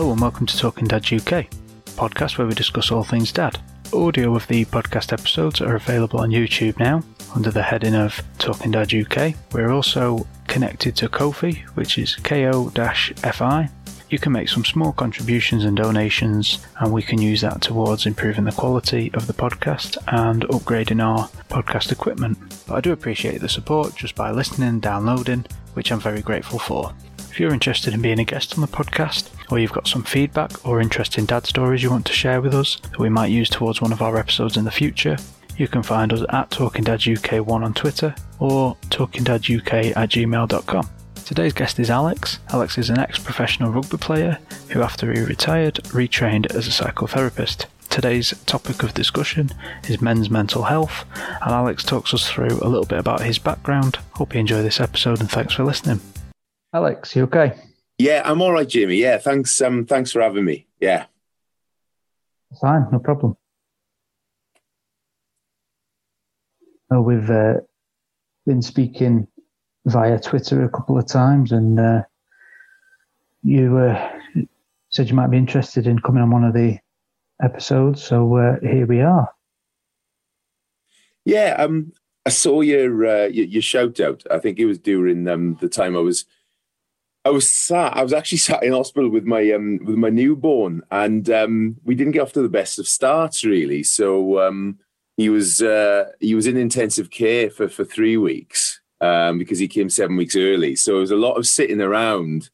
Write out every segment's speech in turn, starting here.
Hello and welcome to Talking Dad UK, podcast where we discuss all things dad. Audio of the podcast episodes are available on YouTube now under the heading of Talking Dad UK. We're also connected to Ko-fi, which is ko-fi. You can make some small contributions and donations, and we can use that towards improving the quality of the podcast and upgrading our podcast equipment. But I do appreciate the support just by listening and downloading, which I'm very grateful for. If you're interested in being a guest on the podcast, or you've got some feedback or interesting dad stories you want to share with us that we might use towards one of our episodes in the future, you can find us at Talking Dad UK 1 on Twitter or talkingdaduk at gmail.com. Today's guest is Alex. Alex is an ex professional rugby player who, after he retired, retrained as a psychotherapist. Today's topic of discussion is men's mental health, and Alex talks us through a little bit about his background. Hope you enjoy this episode and thanks for listening. Alex, you okay? Yeah, I'm all right, Jamie. Yeah, thanks. Um, thanks for having me. Yeah, fine, no problem. Well, we've uh, been speaking via Twitter a couple of times, and uh, you uh, said you might be interested in coming on one of the episodes. So uh, here we are. Yeah, um, I saw your, uh, your, your shout out. I think it was during um, the time I was I was sat. I was actually sat in hospital with my um, with my newborn, and um, we didn't get off to the best of starts, really. So um, he was uh, he was in intensive care for for three weeks um, because he came seven weeks early. So it was a lot of sitting around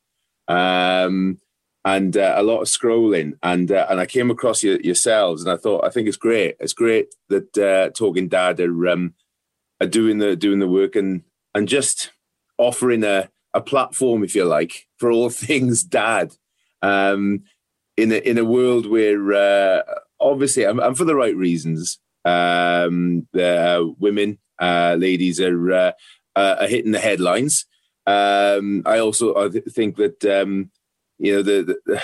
um, and uh, a lot of scrolling. And uh, and I came across your, yourselves, and I thought I think it's great. It's great that uh, Talking Dad are um, are doing the doing the work and and just offering a a platform, if you like, for all things dad. Um, in a in a world where uh, obviously, and, and, for the right reasons, um, the uh, women, uh, ladies are uh, uh, are hitting the headlines. Um, I also I th- think that um, you know the, the,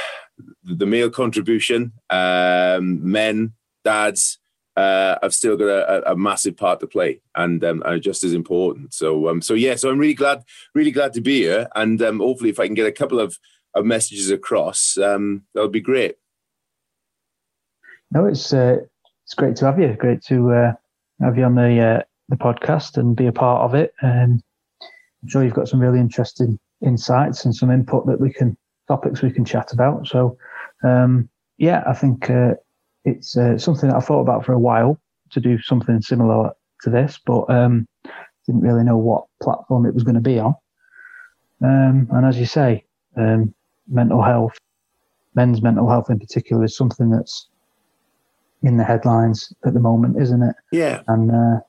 the male contribution, um, men, dads, uh, I've still got a, a, massive part to play and um, are just as important. So, um, so yeah, so I'm really glad, really glad to be here, and um, hopefully, if I can get a couple of, of messages across, um, that'll be great. No, it's uh, it's great to have you. Great to uh, have you on the uh, the podcast and be a part of it. And I'm sure you've got some really interesting insights and some input that we can topics we can chat about. So, um, yeah, I think uh, it's uh, something that I thought about for a while to do something similar to this, but um, didn't really know what platform it was going to be on. Um, and as you say, um, mental health, men's mental health in particular, is something that's in the headlines at the moment, isn't it? Yeah. And uh,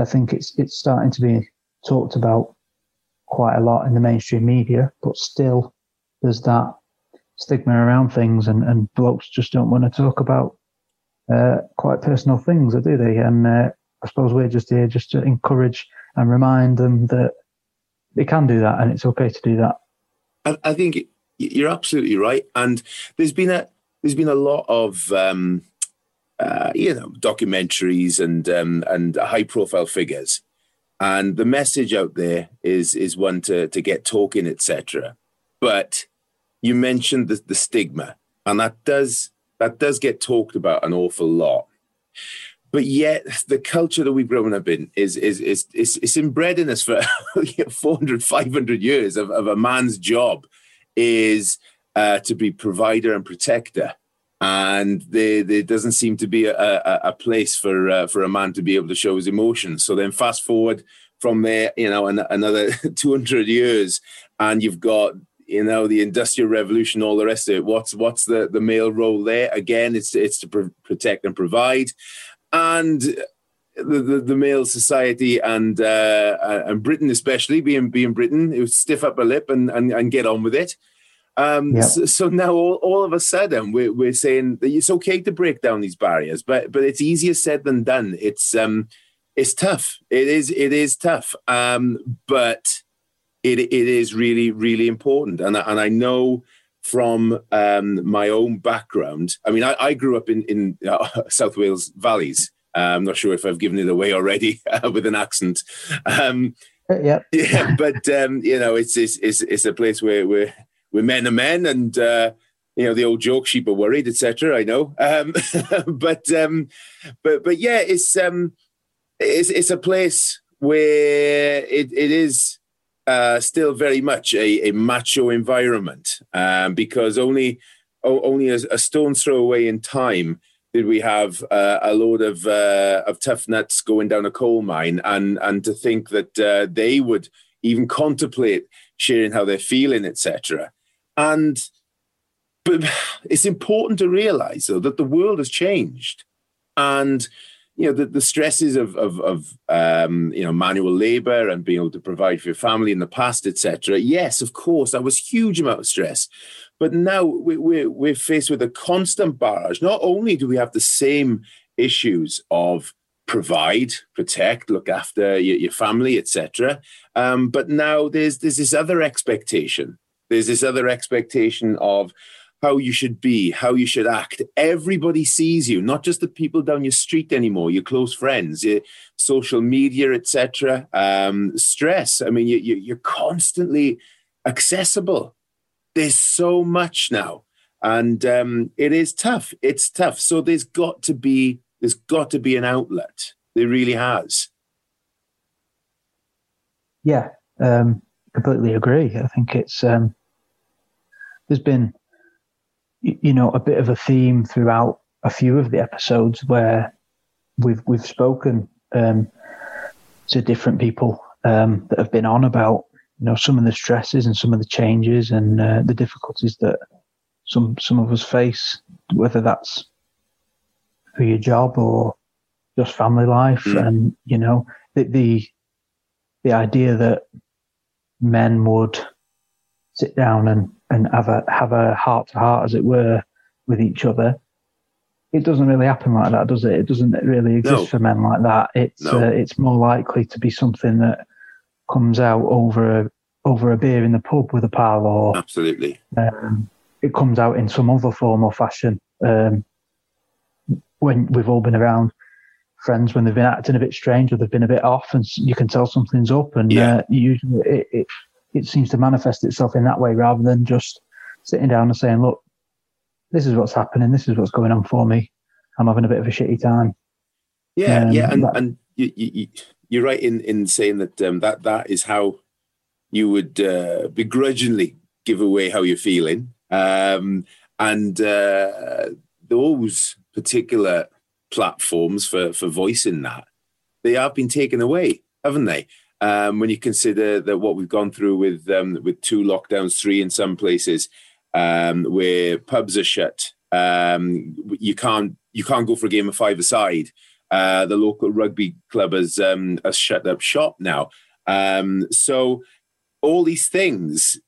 I think it's it's starting to be talked about quite a lot in the mainstream media, but still there's that stigma around things, and, and blokes just don't want to talk about uh, quite personal things, do they? And uh, I suppose we're just here just to encourage and remind them that they can do that and it's okay to do that. I, I think you're absolutely right. And there's been a there's been a lot of um, uh, you know documentaries and um, and high profile figures, and the message out there is is one to to get talking, etc. But you mentioned the, the stigma, and that does that does get talked about an awful lot. But yet, the culture that we've grown up in is is is is, is inbred in us for 400, 500 years of, of a man's job is uh, to be provider and protector and there, there doesn't seem to be a, a, a place for uh, for a man to be able to show his emotions. So then, fast forward from there, you know, an, another 200 years, and you've got you know the industrial revolution all the rest of it. What's what's the the male role there? Again it's it's to pr- protect and provide. And the, the, the male society and uh, and Britain especially being being Britain it was stiff up a lip and and, and get on with it. Um, yeah. so, so, now all, all of a sudden we're, we're saying that it's okay to break down these barriers but but it's easier said than done. It's um it's tough. It is it is tough. Um but it, it is really, really important. And, and I know from um, my own background, I mean, I, I grew up in, in uh, South Wales valleys. Uh, I'm not sure if I've given it away already uh, with an accent. Um, uh, yeah. Yeah. But, um, you know, it's, it's, it's, it's, a place where, where, where men are men and, uh, you know the old joke sheep are worried etc i know um, but um, but but yeah it's um it's it's a place where it, it is uh, still very much a, a macho environment um, because only only a, a stone's throw away in time did we have uh, a load of uh, of tough nuts going down a coal mine. And and to think that uh, they would even contemplate sharing how they're feeling etc and but it's important to realize though that the world has changed. And you know the, the stresses of of, of um, you know manual labor and being able to provide for your family in the past etc yes of course that was huge amount of stress. But now we, we, we're faced with a constant barrage. Not only do we have the same issues of provide protect look after your, your family etc um, but now there's there's this other expectation. There's this other expectation of how you should be, how you should act. Everybody sees you, not just the people down your street anymore, your close friends, your social media, etc. Um, stress. I mean, you, you, you're constantly accessible. There's so much now, and um, it is tough. It's tough. So there's got to be there's got to be an outlet. There really has. Yeah, um, completely agree. I think it's um, there's been you know, a bit of a theme throughout a few of the episodes where we've we've spoken um, to different people um, that have been on about you know some of the stresses and some of the changes and uh, the difficulties that some some of us face, whether that's for your job or just family life, mm. and you know the, the the idea that men would sit down and and have a have a heart to heart, as it were, with each other. It doesn't really happen like that, does it? It doesn't really exist no. for men like that. It's no. uh, it's more likely to be something that comes out over a over a beer in the pub with a pal, or absolutely, um, it comes out in some other form or fashion. Um, when we've all been around friends when they've been acting a bit strange or they've been a bit off, and you can tell something's up, and yeah. uh, usually it, it it seems to manifest itself in that way rather than just sitting down and saying, look, this is what's happening. This is what's going on for me. I'm having a bit of a shitty time. Yeah, um, yeah, and, that, and you, you, you're right in, in saying that um, that that is how you would uh, begrudgingly give away how you're feeling, um, and uh, those particular platforms for for voicing that they have been taken away, haven't they? Um, when you consider that what we've gone through with um, with two lockdowns, three in some places, um, where pubs are shut, um, you can't you can't go for a game of five aside. Uh, the local rugby club has um, has shut up shop now. Um, so all these things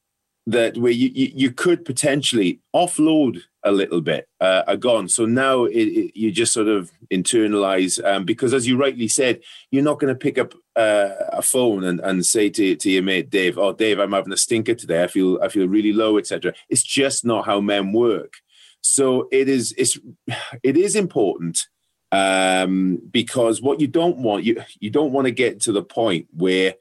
that where you, you, you could potentially offload a little bit uh, are gone. So now it, it, you just sort of internalize um, because, as you rightly said, you're not going to pick up uh, a phone and, and say to, to your mate Dave, "Oh, Dave, I'm having a stinker today. I feel I feel really low, etc." It's just not how men work. So it is it's it is important um, because what you don't want you you don't want to get to the point where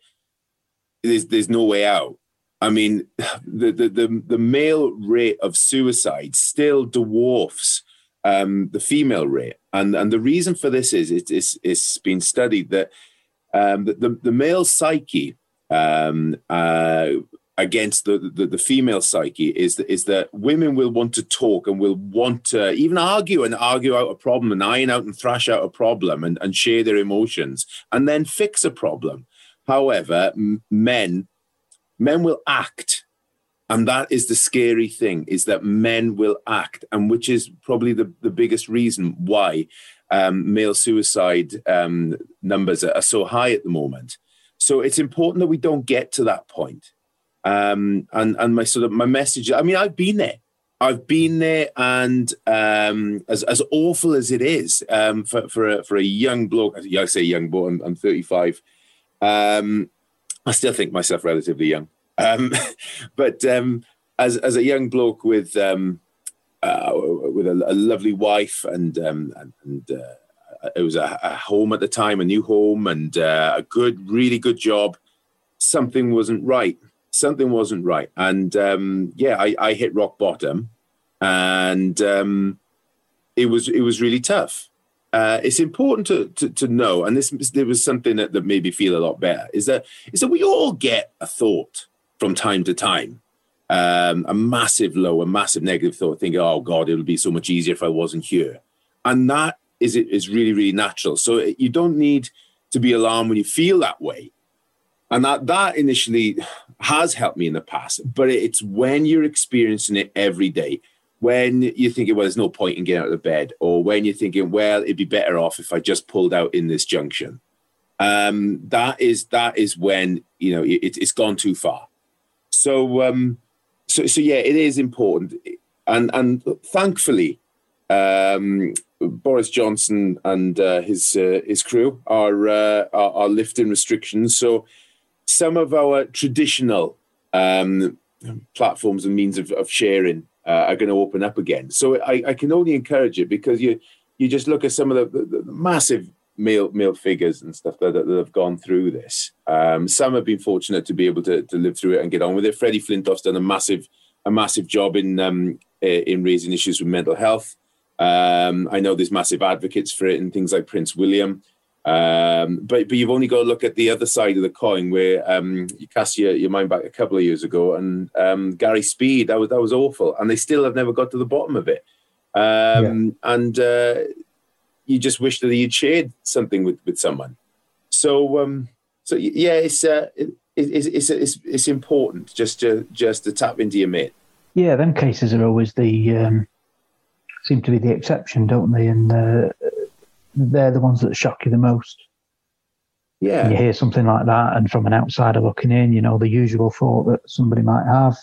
there's there's no way out I mean, the, the, the, the male rate of suicide still dwarfs um, the female rate. And, and the reason for this is it, it's, it's been studied that um, the, the, male psyche um, uh, against the, the, the, female psyche is that, is that women will want to talk and will want to even argue and argue out a problem and iron out and thrash out a problem and, and share their emotions and then fix a problem. However, men men will act and that is the scary thing is that men will act and which is probably the, the biggest reason why um, male suicide um, numbers are, so high at the moment so it's important that we don't get to that point um, and and my sort of my message i mean i've been there I've been there, and um, as as awful as it is um, for for a, for a young bloke, I say young, boy I'm, I'm 35. I still think myself relatively young. Um, but um, as as a young bloke with um, uh, with a, a, lovely wife and um, and, and uh, it was a, a, home at the time, a new home, and uh, a good, really good job. Something wasn't right. Something wasn't right, and um, yeah, I, I hit rock bottom. and um, it was it was really tough. Uh, it's important to, to, to know, and this there was something that, that made me feel a lot better. Is that is that we all get a thought from time to time, um, a massive low, a massive negative thought, thinking, "Oh God, it would be so much easier if I wasn't here," and that is is really really natural. So you don't need to be alarmed when you feel that way, and that that initially has helped me in the past. But it's when you're experiencing it every day when you're thinking, well, there's no point in getting out of bed, or when you're thinking, well, it'd be better off if I just pulled out in this junction. Um, that is that is when you know it, has gone too far. So, um, so, so yeah, it is important, and and thankfully, um, Boris Johnson and uh, his uh, his crew are, uh, are, are lifting restrictions. So, some of our traditional um, platforms and means of, of sharing uh, are going to open up again. So I, I, can only encourage it because you you just look at some of the, the, the massive male male figures and stuff that, that have gone through this. Um, some have been fortunate to be able to, to live through it and get on with it. Freddie Flintoff's done a massive a massive job in um, in raising issues with mental health. Um, I know there's massive advocates for it and things like Prince William. Um, but but you've only got to look at the other side of the coin, where um, you cast your, your mind back a couple of years ago, and um, Gary Speed that was that was awful, and they still have never got to the bottom of it. Um, yeah. And uh, you just wish that you'd shared something with, with someone. So um, so yeah, it's, uh, it, it's, it's it's it's important just to just to tap into your mate. Yeah, them cases are always the um, seem to be the exception, don't they? And uh, they're the ones that shock you the most. Yeah. you hear something like that, and from an outsider looking in, you know, the usual thought that somebody might have,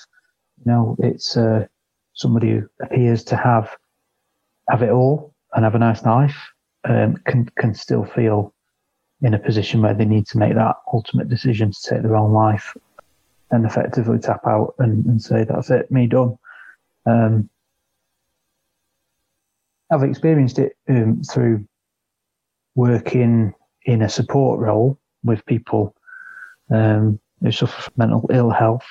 you know, it's uh, somebody who appears to have have it all and have a nice life, um, can can still feel in a position where they need to make that ultimate decision to take their own life and effectively tap out and, and say, that's it, me done. Um, I've experienced it um, through working in a support role with people um, who suffer from mental ill health.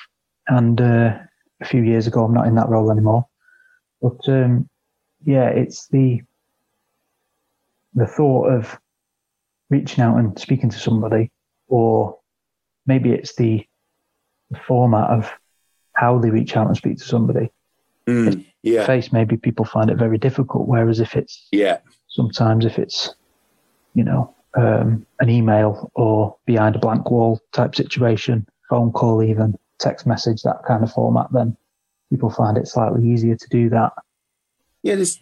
And uh, a few years ago, I'm not in that role anymore. But um, yeah, it's the the thought of reaching out and speaking to somebody, or maybe it's the, the format of how they reach out and speak to somebody. Mm, yeah. Face maybe people find it very difficult. Whereas if it's yeah, sometimes if it's you know, um, an email or behind a blank wall type situation, phone call, even text message, that kind of format, then people find it slightly easier to do that. Yeah, there's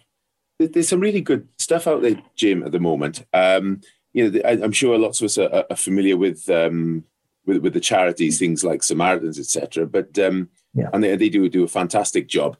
there's some really good stuff out there, Jim, at the moment. Um, you know, I'm sure lots of us are, are familiar with, um, with with the charities, things like Samaritans, etc. But um, yeah. and they, they do do a fantastic job.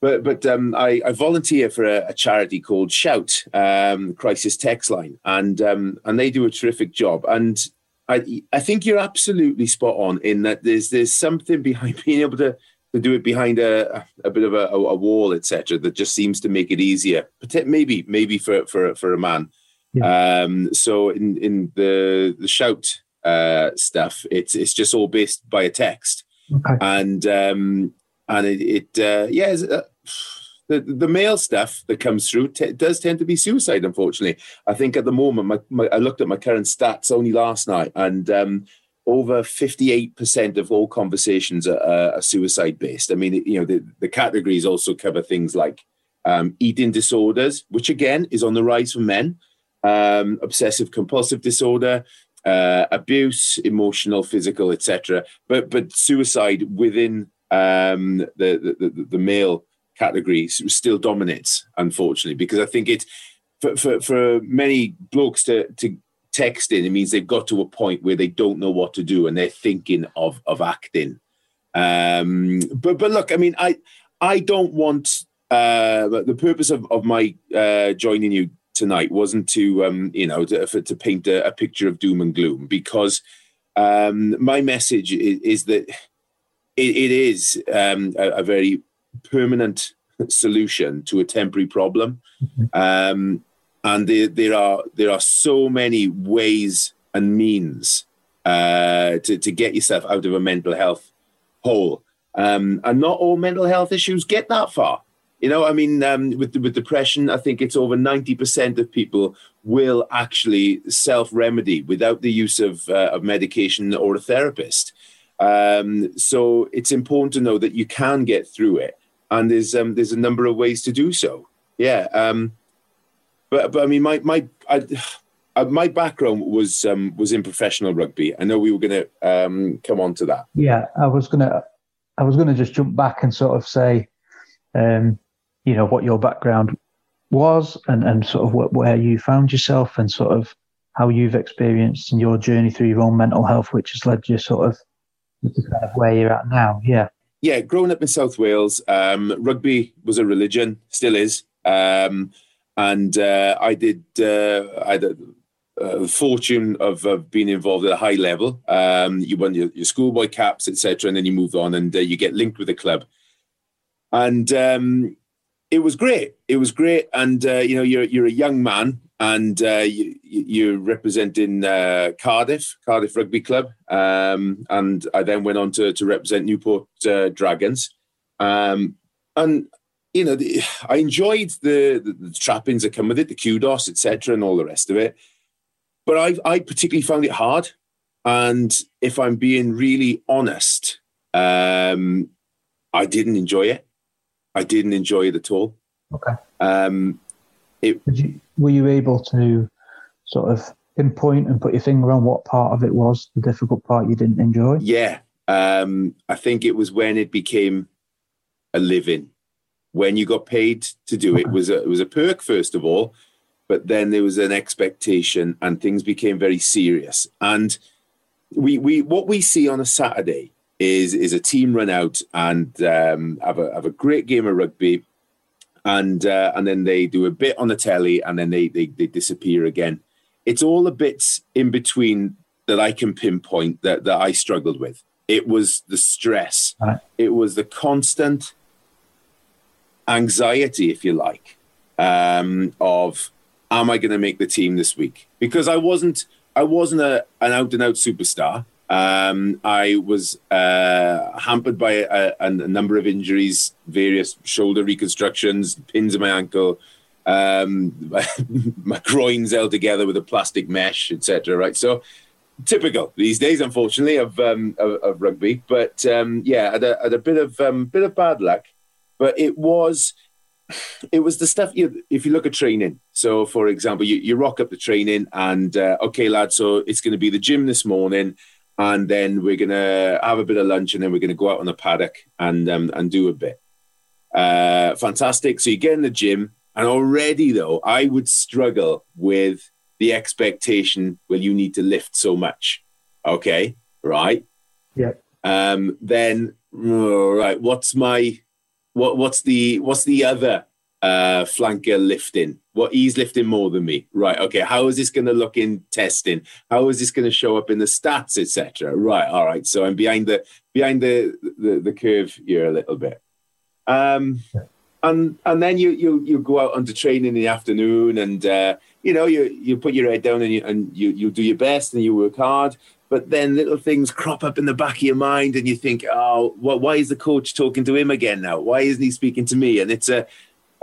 But but um, I, I, volunteer for a, a, charity called Shout um, Crisis Text Line, and um, and they do a terrific job. And I I think you're absolutely spot on in that there's there's something behind being able to to do it behind a, a bit of a, a wall, etc. That just seems to make it easier. Maybe maybe for for for a man. Yeah. Um, so in in the the Shout uh, stuff, it's it's just all based by a text, okay. and um, and it, it uh, yeah, uh, the the male stuff that comes through t- does tend to be suicide. Unfortunately, I think at the moment, my, my, I looked at my current stats only last night, and um, over fifty eight percent of all conversations are, are suicide based. I mean, you know, the, the categories also cover things like um, eating disorders, which again is on the rise for men, um, obsessive compulsive disorder, uh, abuse, emotional, physical, etc. But but suicide within um, the, the, the male category still dominates, unfortunately, because I think it for, for, for many blokes to, to text in, it means they've got to a point where they don't know what to do and they're thinking of of acting. Um, but but look, I mean, I I don't want uh, the purpose of of my uh, joining you tonight wasn't to um, you know to, for, to paint a, a, picture of doom and gloom because um, my message is, is that it, it is um, a, a, very permanent solution to a temporary problem. Mm-hmm. Um, and there, there, are there are so many ways and means uh, to, to get yourself out of a mental health hole. Um, and not all mental health issues get that far. You know, I mean, um, with with depression, I think it's over ninety percent of people will actually self remedy without the use of uh, of medication or a therapist. Um, so it's important to know that you can get through it, and there's um, there's a number of ways to do so. Yeah, um, but but I mean, my my I, uh, my background was um, was in professional rugby. I know we were going to um, come on to that. Yeah, I was gonna I was gonna just jump back and sort of say, um, you know, what your background was and and sort of what, where you found yourself and sort of how you've experienced in your journey through your own mental health, which has led you sort of to kind of where you're at now. Yeah. Yeah, growing up in South Wales, um, rugby was a religion, still is. Um, and uh, I did uh, I had the fortune of, of being involved at a high level. Um, you won your, your schoolboy caps, etc., and then you moved on and uh, you get linked with the club. And um, it was great. It was great, and uh, you know you're you're a young man, and uh, you, you're representing uh, Cardiff, Cardiff Rugby Club, um, and I then went on to to represent Newport uh, Dragons, um, and you know the, I enjoyed the, the, the trappings that come with it, the kudos, etc., and all the rest of it. But I I particularly found it hard, and if I'm being really honest, um, I didn't enjoy it. I didn't enjoy it at all. Okay. Um, it, were you able to sort of pinpoint and put your finger on what part of it was the difficult part you didn't enjoy? Yeah. Um, I think it was when it became a living. When you got paid to do it was a, it was a perk first of all, but then there was an expectation and things became very serious. And we we what we see on a Saturday is is a team run out and um, have a have a great game of rugby, and uh, and then they do a bit on the telly and then they, they they disappear again. It's all the bits in between that I can pinpoint that that I struggled with. It was the stress. Right. It was the constant anxiety, if you like, um, of am I going to make the team this week? Because I wasn't I wasn't a, an out and out superstar. Um, I was uh, hampered by a, a, number of injuries, various shoulder reconstructions, pins in my ankle, um, my groins held together with a plastic mesh, etc. Right, so typical these days, unfortunately, of um, of, of, rugby. But um, yeah, had a, had a bit of um, bit of bad luck. But it was it was the stuff you, if you look at training so for example you, you rock up the training and uh, okay lad so it's going to be the gym this morning and then we're gonna have a bit of lunch, and then we're gonna go out on the paddock and um, and do a bit. Uh, fantastic. So you get in the gym, and already though, I would struggle with the expectation. Well, you need to lift so much. Okay, right? Yeah. Um, then, right. What's my what? What's the what's the other uh, flanker lifting? What he's lifting more than me, right? Okay, how is this going to look in testing? How is this going to show up in the stats, etc. Right, all right. So I'm behind the behind the the, the curve here a little bit. Um, and and then you you you go out onto training in the afternoon, and uh, you know you you put your head down and you and you you do your best and you work hard. But then little things crop up in the back of your mind, and you think, oh, well, why is the coach talking to him again now? Why isn't he speaking to me? And it's a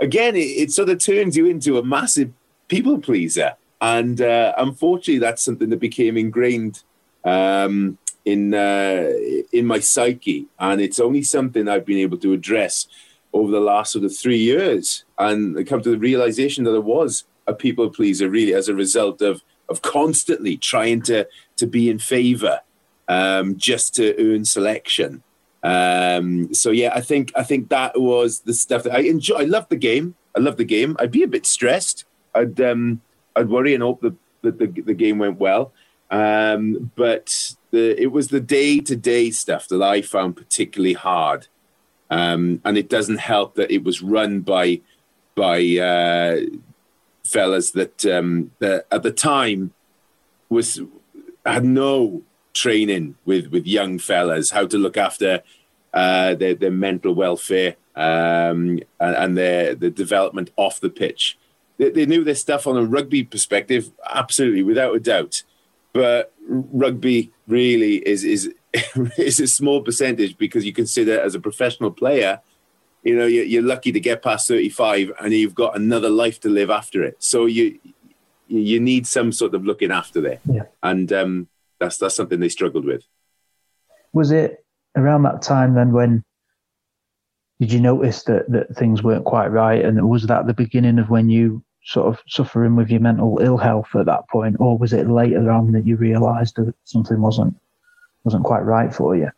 again, it, it sort of turns you into a massive people pleaser. And uh, unfortunately, that's something that became ingrained um, in uh, in my psyche, and it's only something I've been able to address over the last sort of three years, and I come to the realization that I was a people pleaser really as a result of of constantly trying to to be in favor um, just to earn selection um, so yeah, I think I think that was the stuff that I enjoy. I love the game. I love the game. I'd be a bit stressed. I'd um, I'd worry and hope that, that the, the game went well. Um, but the, it was the day to day stuff that I found particularly hard. Um, and it doesn't help that it was run by by uh, fellas that um, that at the time was had no training with with young fellas how to look after uh, their, their mental welfare um, and, and, their the development off the pitch. They, they, knew their stuff on a rugby perspective, absolutely, without a doubt. But rugby really is is is a small percentage because you consider as a professional player, you know, you're, lucky to get past 35 and you've got another life to live after it. So you you need some sort of looking after there. Yeah. And um, that's that's something they struggled with. Was it around that time then when did you notice that, that things weren't quite right? And was that the beginning of when you sort of suffering with your mental ill health at that point, or was it later on that you realised that something wasn't wasn't quite right for you?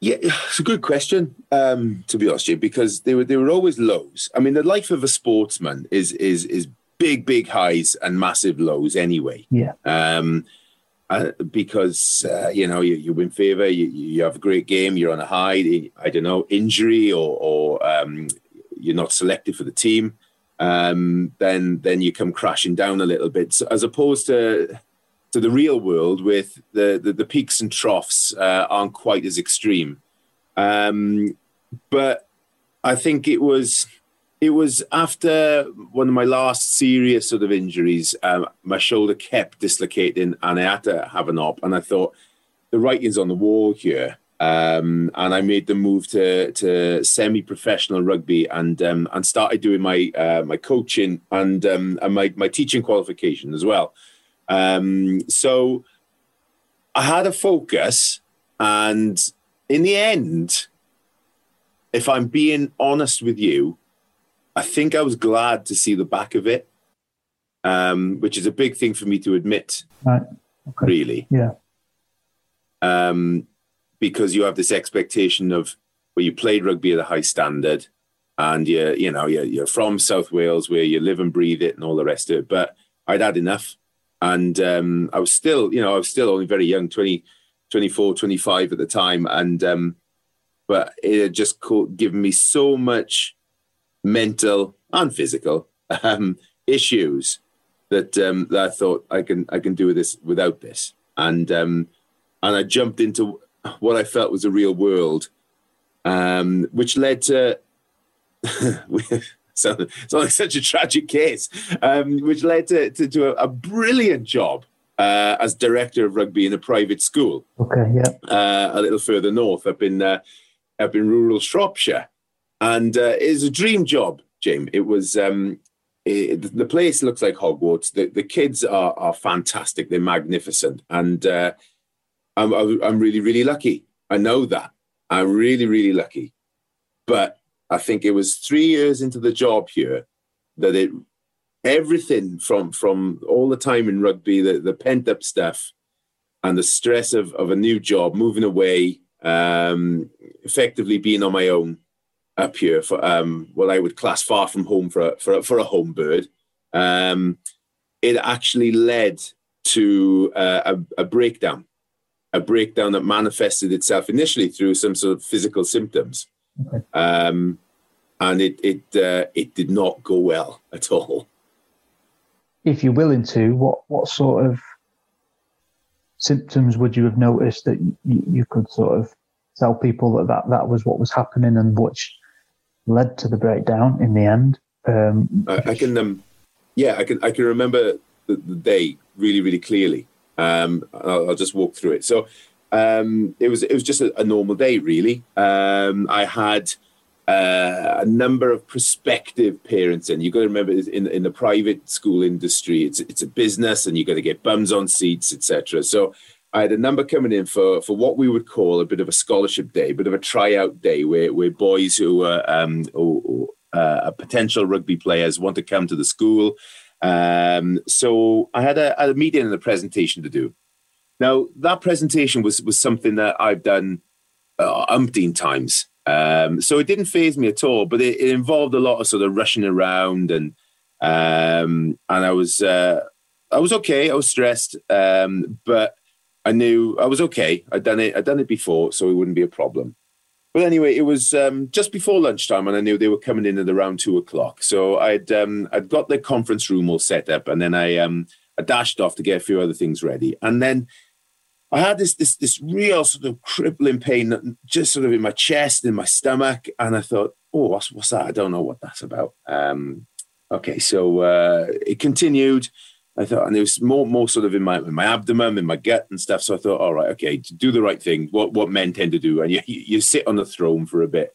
Yeah, it's a good question. Um, to be honest, you, because they were they were always lows. I mean, the life of a sportsman is is is big big highs and massive lows anyway. Yeah. Um, uh, because uh, you know you, you win favor, you, you have a great game, you're on a high. I don't know injury or or um, you're not selected for the team. Um, then then you come crashing down a little bit, so, as opposed to to the real world with the, the, the peaks and troughs uh, aren't quite as extreme. Um, but I think it was it was after one of my last serious sort of injuries. Um, my shoulder kept dislocating, and I had to have an op. And I thought the writing's on the wall here. Um, and I made the move to to semi-professional rugby and um, and started doing my uh, my coaching and um, and my my teaching qualification as well. Um, so I had a focus, and in the end, if I'm being honest with you, I think I was glad to see the back of it, um, which is a big thing for me to admit. Right. Okay. Really. Yeah. Um, because you have this expectation of where well, you played rugby at a high standard, and you you know you're, you're from South Wales where you live and breathe it and all the rest of it. But I'd had enough and um, I was still, you know, I was still only very young, 20, 24, 25 at the time, and um, but it had just given me so much mental and physical um, issues that um, that I thought I can I can do with this without this, and um, and I jumped into what I felt was a real world, um, which led to so it's like such a tragic case, um, which led to, to, to a, a, brilliant job uh, as director of rugby in a private school. Okay, yeah. Uh, a little further north, up in uh, up in rural Shropshire, and uh, it was a dream job, James. It was. Um, it, the place looks like Hogwarts. The, the kids are, are fantastic. They're magnificent, and uh, I'm I'm really really lucky. I know that. I'm really really lucky, but I think it was three years into the job here that it everything from from all the time in rugby, the, the pent up stuff and the stress of, of a new job, moving away, um, effectively being on my own up here for um, what I would class far from home for a, for a, for a home bird. Um, it actually led to uh, a, a breakdown, a breakdown that manifested itself initially through some sort of physical symptoms. Okay. Um, and it it uh, it did not go well at all. If you're willing to, what what sort of symptoms would you have noticed that you, you could sort of tell people that, that that was what was happening and which led to the breakdown in the end? Um, I, I, can, um, yeah, I can I can remember the, the day really really clearly. Um, I'll, I'll, just walk through it. So um, it was it was just a, a normal day really. Um, I had uh, a number of prospective parents and you've got to remember in, in the private school industry it's it's a business and you've got to get bums on seats etc so I had a number coming in for for what we would call a bit of a scholarship day, a bit of a tryout day, where where boys who are um, or, uh, potential rugby players want to come to the school. Um, so I had a, a meeting and a presentation to do. Now that presentation was was something that I've done uh, umpteen times. Um, so it didn't phase me at all, but it, it, involved a lot of sort of rushing around and um, and I was uh, I was okay. I was stressed, um, but I knew I was okay. I'd done it. I'd done it before, so it wouldn't be a problem. But anyway, it was um, just before lunchtime, and I knew they were coming in at around two o'clock. So I'd um, I'd got the conference room all set up, and then I um, I dashed off to get a few other things ready, and then I had this this this real sort of crippling pain just sort of in my chest, in my stomach, and I thought, oh, what's what's that? I don't know what that's about. Um, okay, so uh, it continued. I thought, and it was more more sort of in my in my abdomen, in my gut and stuff. So I thought, all right, okay, do the right thing. What what men tend to do, and you you sit on the throne for a bit.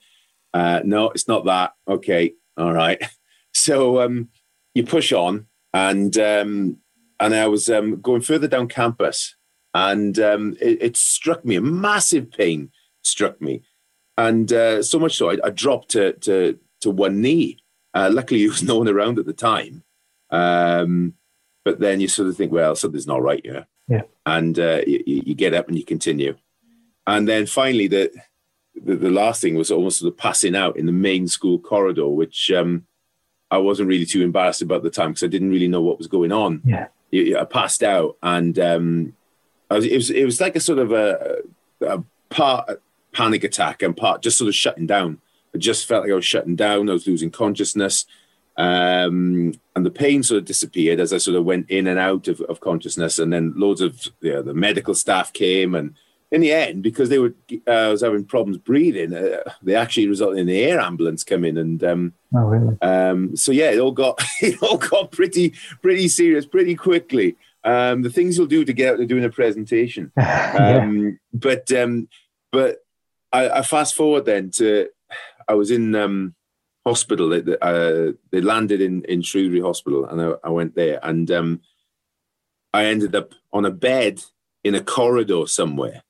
Uh, no, it's not that. Okay, all right. So um, you push on, and um, and I was um, going further down campus, and um, it, it, struck me a massive pain struck me, and uh, so much so I, I, dropped to to to one knee. Uh, luckily, there was no one around at the time. Um, but then you sort of think, well, something's not right here. Yeah. And uh, you, you, get up and you continue. And then finally, the, the, the last thing was almost sort of passing out in the main school corridor, which um, I wasn't really too embarrassed about the time because I didn't really know what was going on. Yeah. I passed out, and um, was, it was it was like a sort of a, a part panic attack and part just sort of shutting down. I just felt like I was shutting down. I was losing consciousness. Um, and the pain sort of disappeared as I sort of went in and out of, of consciousness. And then loads of you know, the medical staff came. And in the end, because they were, uh, I was having problems breathing, uh, they actually resulted in the air ambulance coming. And um, oh, really? um, so, yeah, it all got it all got pretty pretty serious pretty quickly. Um, the things you'll do to get out to doing a presentation. yeah. Um, but um, but I, I, fast forward then to I was in um, hospital. They, uh, they landed in, in Shrewsbury Hospital, and I, I went there, and um, I ended up on a bed in a corridor somewhere,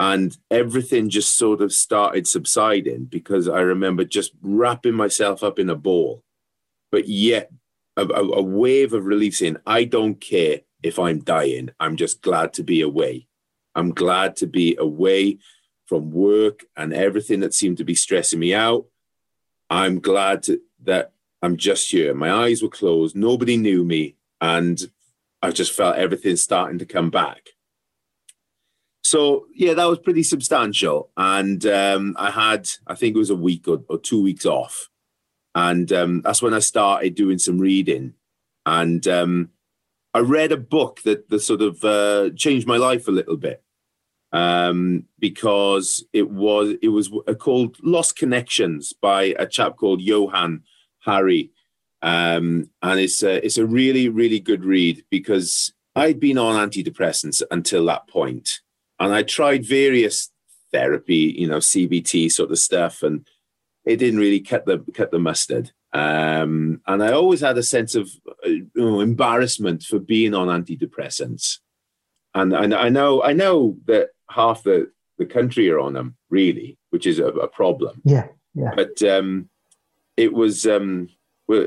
and everything just sort of started subsiding because I remember just wrapping myself up in a ball, but yet a, a, a wave of relief saying, "I don't care if I'm dying. I'm just glad to be away. I'm glad to be away." From work and everything that seemed to be stressing me out I'm glad that I'm just here. My eyes were closed. Nobody knew me. And I just felt everything starting to come back. So, yeah, that was pretty substantial. And um, I had, I think it was a week or, or two weeks off. And um, that's when I started doing some reading. And um, I read a book that, that sort of uh, changed my life a little bit um, because it was it was called Lost Connections by a chap called Johann Hari, um, and it's a, it's a really really good read because I'd been on antidepressants until that point, and I tried various therapy, you know, CBT sort of stuff, and it didn't really cut the cut the mustard. Um, and I always had a sense of uh, you know, embarrassment for being on antidepressants. And, and I know I know that half the, the country are on them, really, which is a, a problem. Yeah, yeah. But um, it was um, well,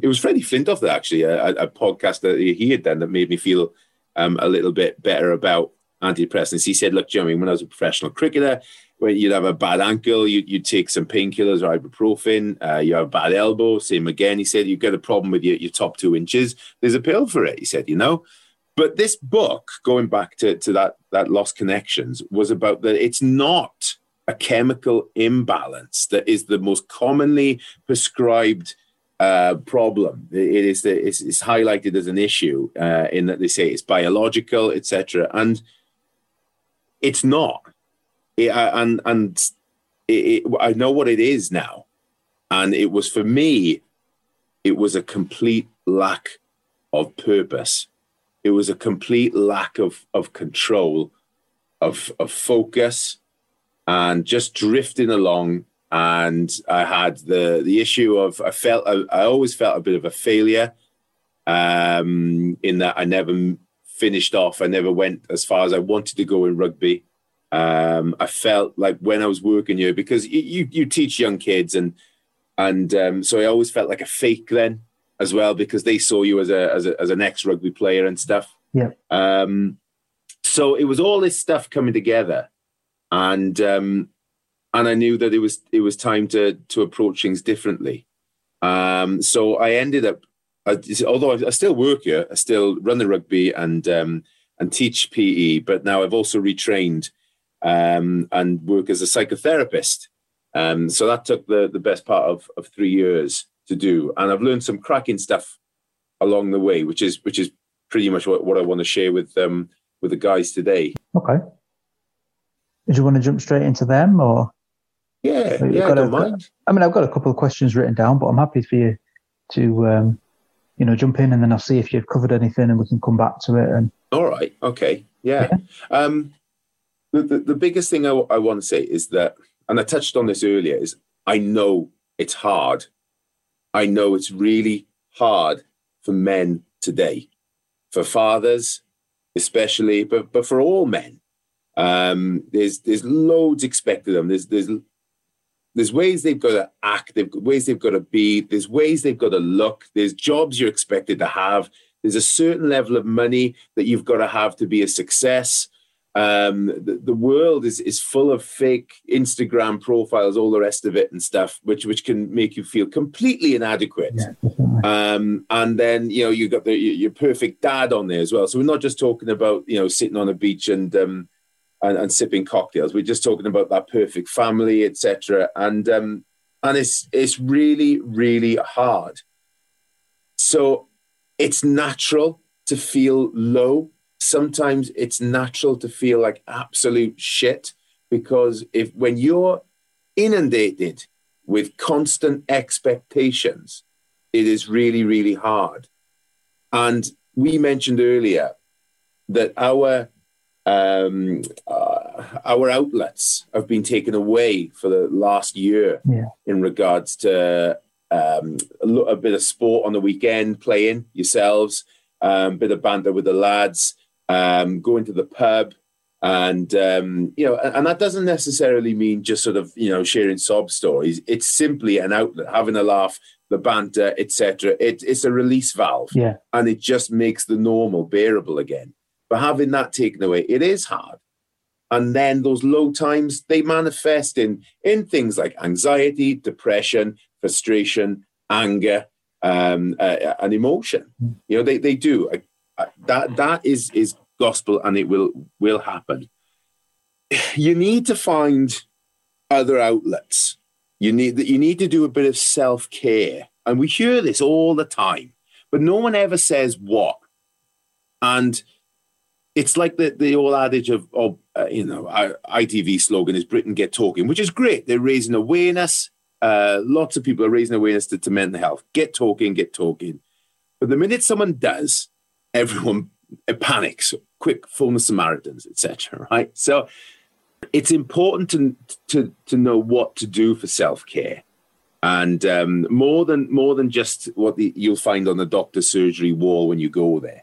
it was Freddie Flintoff that actually a, a, podcast that he had done that made me feel um, a little bit better about antidepressants. He said, "Look, Jeremy, when I was a professional cricketer, when you'd have a bad ankle, you, would take some painkillers or ibuprofen. Uh, you have a bad elbow, same again. He said, you get a problem with your, your top two inches. There's a pill for it. He said, you know." But this book, going back to, to that, that Lost Connections, was about that it's not a chemical imbalance that is the most commonly prescribed uh, problem. It is it's, it's, highlighted as an issue uh, in that they say it's biological, etc. And it's not. It, and and it, it, I know what it is now. And it was for me, it was a complete lack of purpose it was a complete lack of of control, of of focus, and just drifting along. And I had the the issue of I felt I, I always felt a bit of a failure, um, in that I never finished off. I never went as far as I wanted to go in rugby. Um, I felt like when I was working here because you you teach young kids and and um, so I always felt like a fake then as well because they saw you as a as, a, as an ex rugby player and stuff. Yeah. Um, so it was all this stuff coming together, and um, and I knew that it was it was time to to approach things differently. Um, so I ended up, I, although I, I, still work here, I still run the rugby and um, and teach PE, but now I've also retrained um, and work as a psychotherapist. Um, so that took the the best part of of three years to do. And I've learned some cracking stuff along the way, which is which is pretty much what, what I want to share with um with the guys today. Okay. Did you want to jump straight into them or? Yeah, yeah, I don't a, mind. I mean, I've got a couple of questions written down, but I'm happy for you to, um, you know, jump in and then I'll see if you've covered anything and we can come back to it. And all right, okay, yeah. yeah. Um, the, the, the biggest thing I, I want to say is that, and I touched on this earlier, is I know it's hard. I know it's really hard for men today, for fathers especially, but but for all men. Um, there's there's loads expected of them. There's there's there's ways they've got to act. There's ways they've got to be. There's ways they've got to look. There's jobs you're expected to have. There's a certain level of money that you've got to have to be a success. Um, the, the, world is is full of fake Instagram profiles, all the rest of it, and stuff, which which can make you feel completely inadequate. Yeah, um, and then you know you got the your perfect dad on there as well. So we're not just talking about you know sitting on a beach and um, and, and sipping cocktails. We're just talking about that perfect family, etc. And um, and it's it's really really hard. So it's natural to feel low sometimes it's natural to feel like absolute shit because if when you're inundated with constant expectations, it is really, really hard. And we mentioned earlier that our um, uh, our outlets have been taken away for the last year yeah. in regards to um, a, a, bit of sport on the weekend, playing yourselves, a um, bit of banter with the lads, um, going to the pub, and um, you know, and, and, that doesn't necessarily mean just sort of you know sharing sob stories. It's simply an outlet, having a laugh, the banter, etc. It, it's a release valve, yeah, and it just makes the normal bearable again. But having that taken away, it is hard. And then those low times they manifest in in things like anxiety, depression, frustration, anger, um, uh, and emotion. Hmm. You know, they they do that that is is gospel, and it will will happen. You need to find other outlets. You need that. You need to do a bit of self care, and we hear this all the time, but no one ever says what. And it's like the the old adage of, of uh, you know, ITV slogan is "Britain get talking," which is great. They're raising awareness. Uh, lots of people are raising awareness to, to mental health. Get talking, get talking. But the minute someone does, everyone panics, quick phone the Samaritans, etc. Right? So it's important to, to, to know what to do for self care. And um, more than more than just what the, you'll find on the doctor's surgery wall when you go there.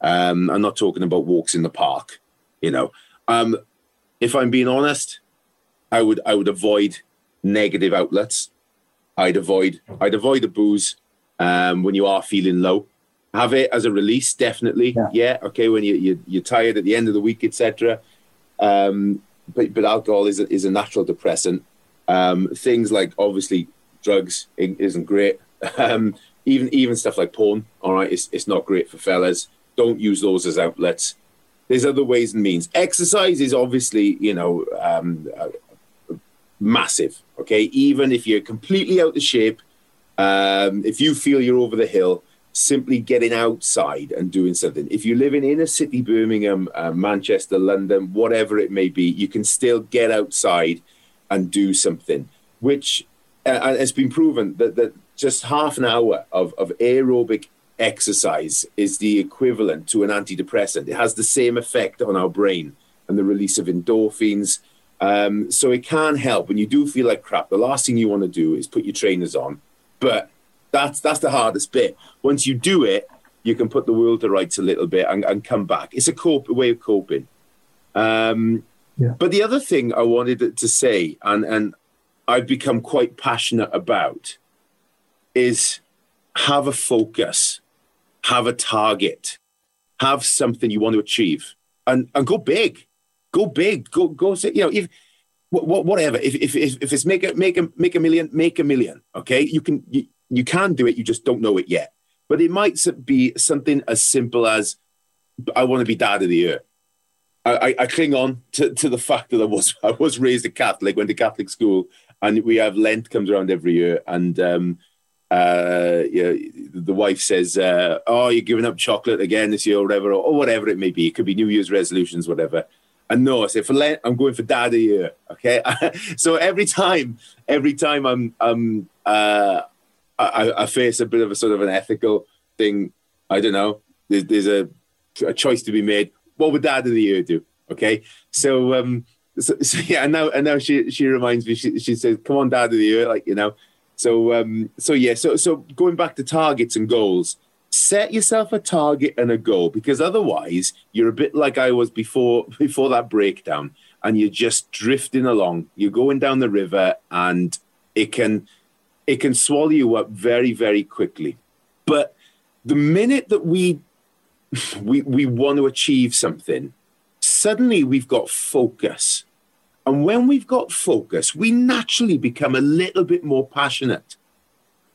Um, I'm not talking about walks in the park. You know, um, if I'm being honest, I would I would avoid negative outlets. I'd avoid I'd avoid the booze um, when you are feeling low have it as a release, definitely. Yeah. yeah okay. When you, you you're tired at the end of the week, etc. Um, but but alcohol is a, is a natural depressant. Um, things like obviously drugs isn't great. Um, even even stuff like porn. All right, it's it's not great for fellas. Don't use those as outlets. There's other ways and means. Exercise is obviously you know um, uh, massive. Okay, even if you're completely out of shape, um, if you feel you're over the hill simply getting outside and doing something. If you live in inner city Birmingham, uh, Manchester, London, whatever it may be, you can still get outside and do something, which uh, it's been proven that, that just half an hour of, of aerobic exercise is the equivalent to an antidepressant. It has the same effect on our brain and the release of endorphins. Um, so it can help when you do feel like crap. The last thing you want to do is put your trainers on, but that's that's the hardest bit. Once you do it, you can put the world to rights a little bit and, and come back. It's a cope a way of coping. Um, yeah. But the other thing I wanted to say, and and I've become quite passionate about, is have a focus, have a target, have something you want to achieve, and and go big, go big, go go. You know if whatever. If if if it's make a make a make a million, make a million. Okay, you can. You, you can do it, you just don't know it yet. But it might be something as simple as I want to be dad of the year. I, I, I cling on to, to the fact that I was I was raised a Catholic, went to Catholic school, and we have Lent comes around every year, and um, uh, the wife says, uh, "Oh, you're giving up chocolate again this year, or whatever, or, or whatever it may be. It could be New Year's resolutions, whatever." And no, I say for Lent, I'm going for Dad of the Year. Okay, so every time, every time I'm, I'm, uh, I, I, face a bit of a sort of an ethical thing. I don't know. There's, there's a, a choice to be made. What would Dad of the Year do? Okay, so um, so, so, yeah, and now and now she she reminds me. She she says, "Come on, Dad of the Year," like you know. So um, so yeah, so so going back to targets and goals, set yourself a target and a goal because otherwise you're a bit like I was before before that breakdown, and you're just drifting along. You're going down the river, and it can it can swallow you up very very quickly. But the minute that we we we want to achieve something suddenly we've got focus. And when we've got focus, we naturally become a little bit more passionate.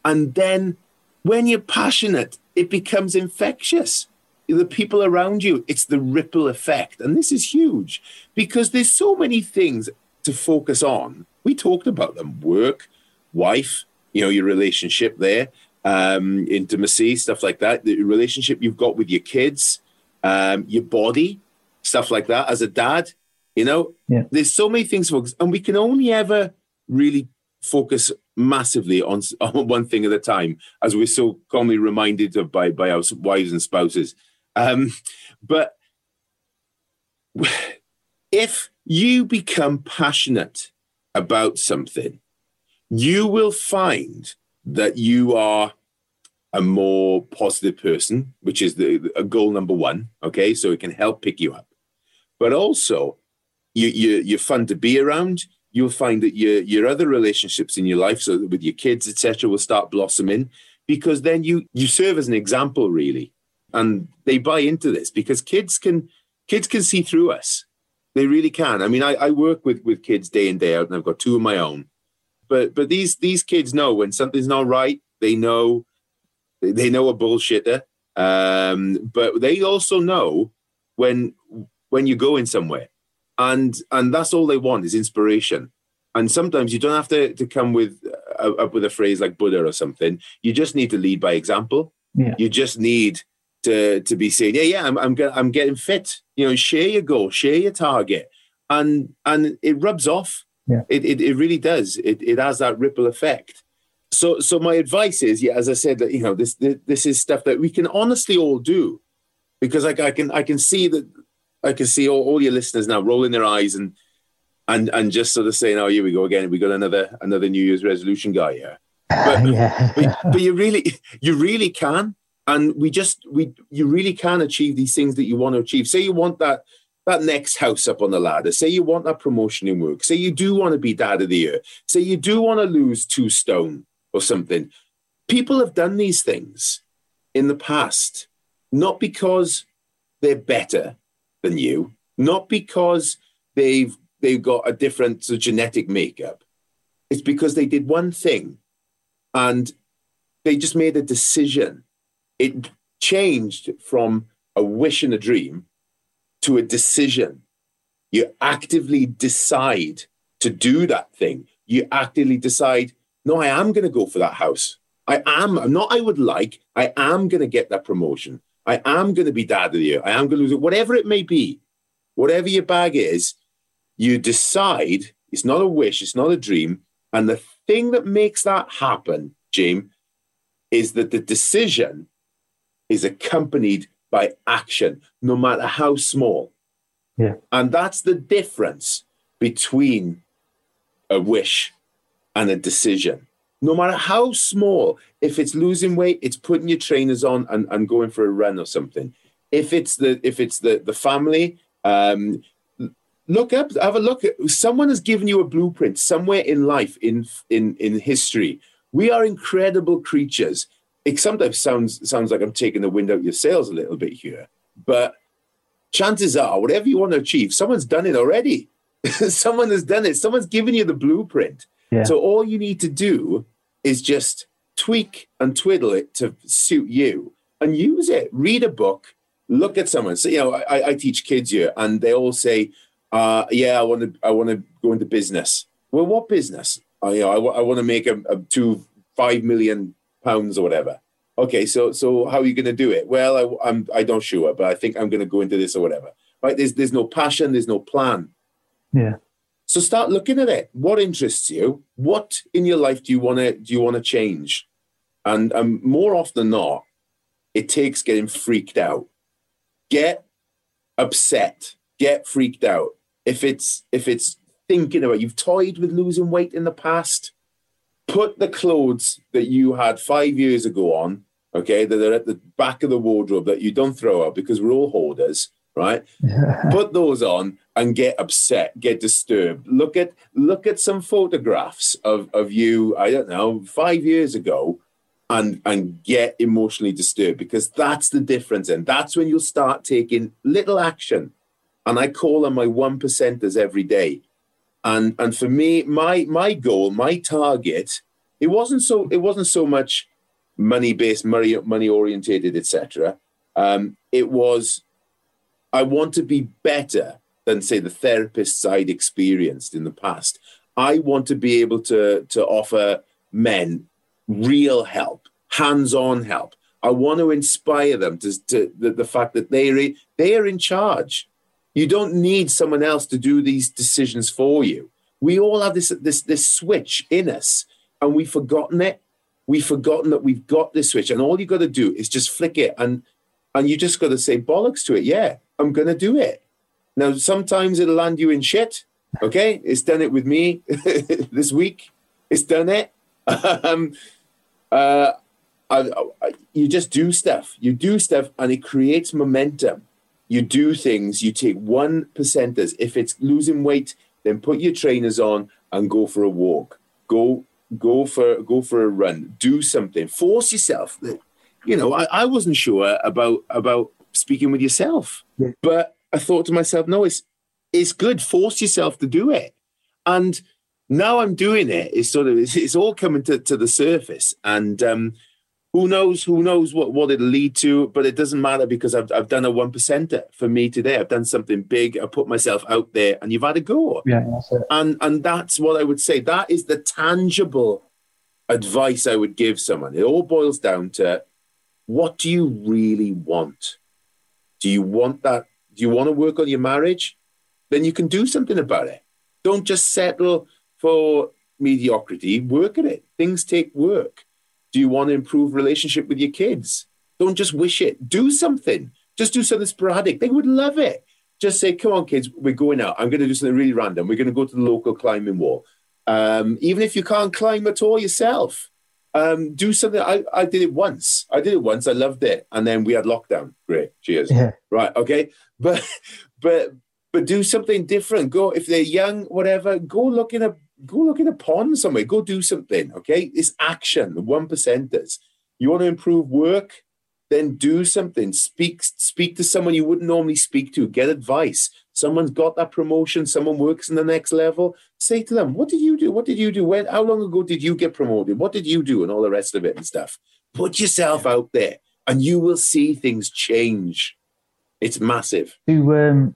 And then when you're passionate, it becomes infectious. The people around you, it's the ripple effect. And this is huge because there's so many things to focus on. We talked about them work, wife, you know, your relationship there, um, intimacy, stuff like that, the relationship you've got with your kids, um, your body, stuff like that as a dad. You know, yeah. there's so many things focus, and we can only ever really focus massively on, on one thing at a time, as we're so commonly reminded of by by our wives and spouses. Um, but if you become passionate about something, you will find that you are a more positive person, which is the a goal number one. Okay, so it can help pick you up but also you, you you're fun to be around. You'll find that your your other relationships in your life, so with your kids, etc., will start blossoming because then you you serve as an example, really, and they buy into this because kids can kids can see through us. They really can. I mean, I, I work with with kids day in day out, and I've got two of my own. But but these these kids know when something's not right. They know they know a bullshitter. Um, but they also know when when you're going somewhere. And and that's all they want is inspiration. And sometimes you don't have to, to come with uh, up with a phrase like Buddha or something. You just need to lead by example. Yeah. You just need to to be saying, yeah, yeah, I'm I'm, I'm getting fit. You know, share your goal, share your target, and and it rubs off. Yeah. It, it it really does. It it has that ripple effect. So so my advice is, yeah, as I said, that you know this this is stuff that we can honestly all do, because like I can I can see that I can see all, all your listeners now rolling their eyes and and and just sort of saying, "Oh, here we go again. We got another another New Year's resolution guy here." But, yeah. but, but you really you really can, and we just we you really can achieve these things that you want to achieve. Say you want that that next house up on the ladder. Say you want that promotion in work. Say you do want to be dad of the year. Say you do want to lose two stone or something. People have done these things in the past, not because they're better, than you, not because they've they've got a different sort of genetic makeup. It's because they did one thing and they just made a decision. It changed from a wish and a dream to a decision. You actively decide to do that thing. You actively decide, no, I am going to go for that house. I am, not I would like, I am going to get that promotion. I am going to be dad of the year. I am going to lose it, whatever it may be, whatever your bag is, you decide it's not a wish, it's not a dream. And the thing that makes that happen, Jim, is that the decision is accompanied by action, no matter how small. Yeah. And that's the difference between a wish and a decision no matter how small, if it's losing weight, it's putting your trainers on and, and going for a run or something. If it's the if it's the the family, um, look up, have a look at someone has given you a blueprint somewhere in life, in in in history. We are incredible creatures. It sometimes sounds sounds like I'm taking the wind out your sails a little bit here, but chances are, whatever you want to achieve, someone's done it already. Someone has done it. Someone's given you the blueprint. Yeah. So all you need to do is just tweak and twiddle it to suit you and use it. Read a book, look at someone. So you know, I, I teach kids here, and they all say, uh, "Yeah, I want to, I want to go into business." Well, what business? I, you know, I, I want to make a, a two five million pounds or whatever. Okay, so so how are you going to do it? Well, I, I'm I don't sure, but I think I'm going to go into this or whatever. Right? There's there's no passion, there's no plan. Yeah. So start looking at it. What interests you? What in your life do you want to do you want to change? And um, more often than not, it takes getting freaked out. Get upset. Get freaked out. if it's if it's thinking about you've toyed with losing weight in the past, put the clothes that you had five years ago on, okay, that are at the back of the wardrobe that you don't throw out because we're all hoarders, right? put those on and get upset, get disturbed. Look at look at some photographs of, of you, I don't know, five years ago, and and get emotionally disturbed because that's the difference. And that's when you'll start taking little action. And I call them my one percenters every day. And and for me, my my goal, my target, it wasn't so it wasn't so much money based, money money orientated, etc. Um, it was I want to be better than say the therapist side experienced in the past. I want to be able to to offer men real help, hands-on help. I want to inspire them to, to the, the fact that they are, they are in charge. You don't need someone else to do these decisions for you. We all have this this this switch in us, and we've forgotten it. We've forgotten that we've got this switch, and all you got to do is just flick it, and and you just got to say bollocks to it. Yeah, I'm going to do it. Now, sometimes it'll land you in shit. Okay, it's done it with me this week. It's done it. um, uh, I, I, you just do stuff. You do stuff, and it creates momentum you do things, you take one percenters. If it's losing weight, then put your trainers on and go for a walk. Go go for go for a run. Do something. Force yourself. You know, I, I wasn't sure about about speaking with yourself, yeah. but I thought to myself, no, it's it's good. Force yourself to do it. And now I'm doing it. It's sort of it's, it's all coming to, to the surface. And um, who knows who knows what, what it'll lead to but it doesn't matter because I've, I've done a one percenter for me today. I've done something big. I put myself out there and you've had a go. Yeah and and that's what i would say. That is the tangible advice i would give someone. It all boils down to what do you really want? Do you want that? Do you want to work on your marriage? Then you can do something about it. Don't just settle for mediocrity. Work at it. Things take work do you want to improve relationship with your kids? Don't just wish it. Do something. Just do something sporadic. They would love it. Just say, come on, kids, we're going out. I'm going to do something really random. We're going to go to the local climbing wall. Um, even if you can't climb at all yourself, um, do something. I, I did it once. I did it once. I loved it. And then we had lockdown. Great. Cheers. Yeah. Right. Okay. But, but, but do something different. Go, if they're young, whatever, go look in a go look in a pond somewhere, go do something. Okay. It's action, the one percenters. You want to improve work? Then do something. Speak, speak to someone you wouldn't normally speak to. Get advice. Someone's got that promotion, someone works in the next level. Say to them, what did you do? What did you do? When how long ago did you get promoted? What did you do? And all the rest of it and stuff. Put yourself out there and you will see things change. It's massive. To um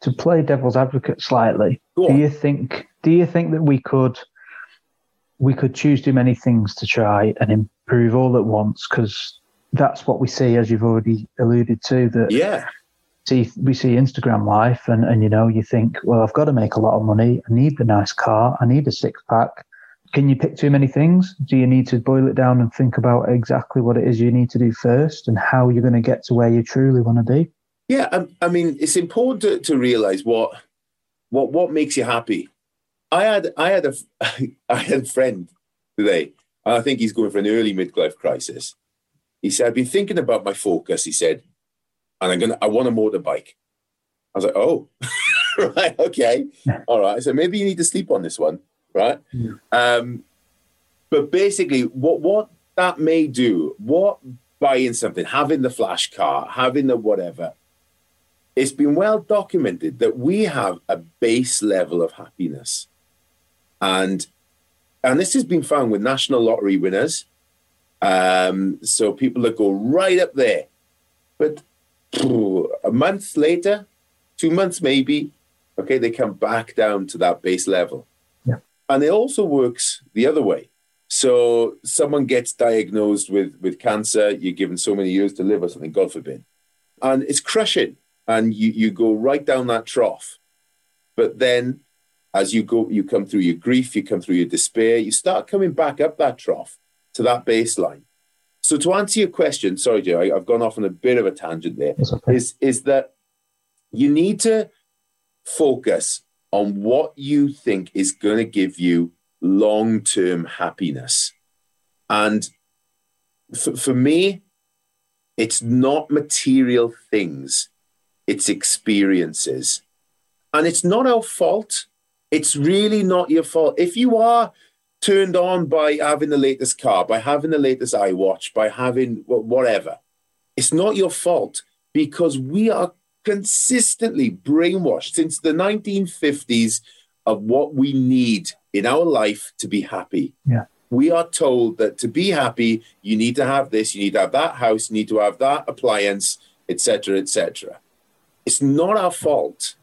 to play devil's advocate slightly, do you think do you think that we could we could choose too many things to try and improve all at once? Because that's what we see, as you've already alluded to. That yeah, see we see Instagram life, and and you know you think, well, I've got to make a lot of money. I need the nice car. I need a six pack. Can you pick too many things? Do you need to boil it down and think about exactly what it is you need to do first and how you're going to get to where you truly want to be? Yeah, I, I mean, it's important to, to realize what what what makes you happy. I had I had a I had a friend today. And I think he's going for an early midlife crisis. He said, "I've been thinking about my focus." He said, "And I'm gonna I want a motorbike." I was like, "Oh, right, okay, all right." So maybe you need to sleep on this one, right? Yeah. Um, but basically, what what that may do, what buying something, having the flash car, having the whatever, it's been well documented that we have a base level of happiness. And and this has been found with national lottery winners. Um, so people that go right up there. But a month later, two months maybe, okay, they come back down to that base level. Yeah. And it also works the other way. So someone gets diagnosed with with cancer, you're given so many years to live or something, God forbid. And it's crushing and you, you go right down that trough. But then as you go, you come through your grief, you come through your despair, you start coming back up that trough to that baseline. So to answer your question, sorry, Joe, I've gone off on a bit of a tangent there. Okay. Is is that you need to focus on what you think is going to give you long term happiness. And for, for me, it's not material things, it's experiences. And it's not our fault. It's really not your fault. If you are turned on by having the latest car, by having the latest iWatch, by having whatever, it's not your fault because we are consistently brainwashed since the 1950s of what we need in our life to be happy. Yeah. We are told that to be happy, you need to have this, you need to have that house, you need to have that appliance, etc., etc. It's not our fault,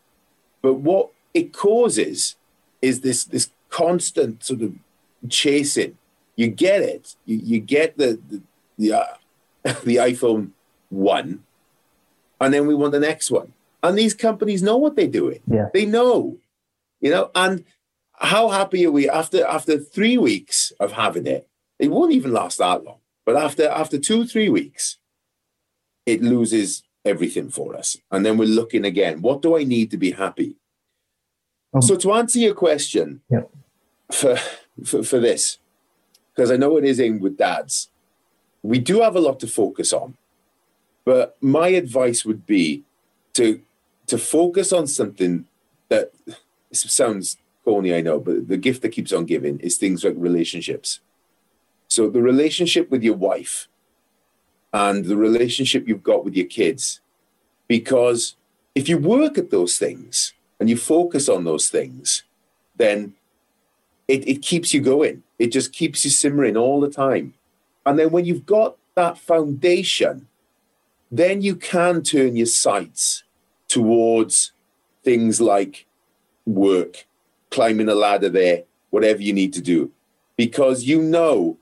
but what it causes is this this constant sort of chasing. You get it. You, you get the the the, uh, the iPhone one, and then we want the next one. And these companies know what they're doing. Yeah. They know, you know. And how happy are we after after three weeks of having it? It won't even last that long. But after after two three weeks, it loses everything for us, and then we're looking again. What do I need to be happy? Um, so to answer your question, yeah. for, for for this, because I know it is aimed with dads, we do have a lot to focus on. But my advice would be to to focus on something that sounds corny, I know, but the gift that keeps on giving is things like relationships. So the relationship with your wife and the relationship you've got with your kids, because if you work at those things and you focus on those things, then it, it keeps you going. It just keeps you simmering all the time. And then when you've got that foundation, then you can turn your sights towards things like work, climbing a ladder there, whatever you need to do, because you know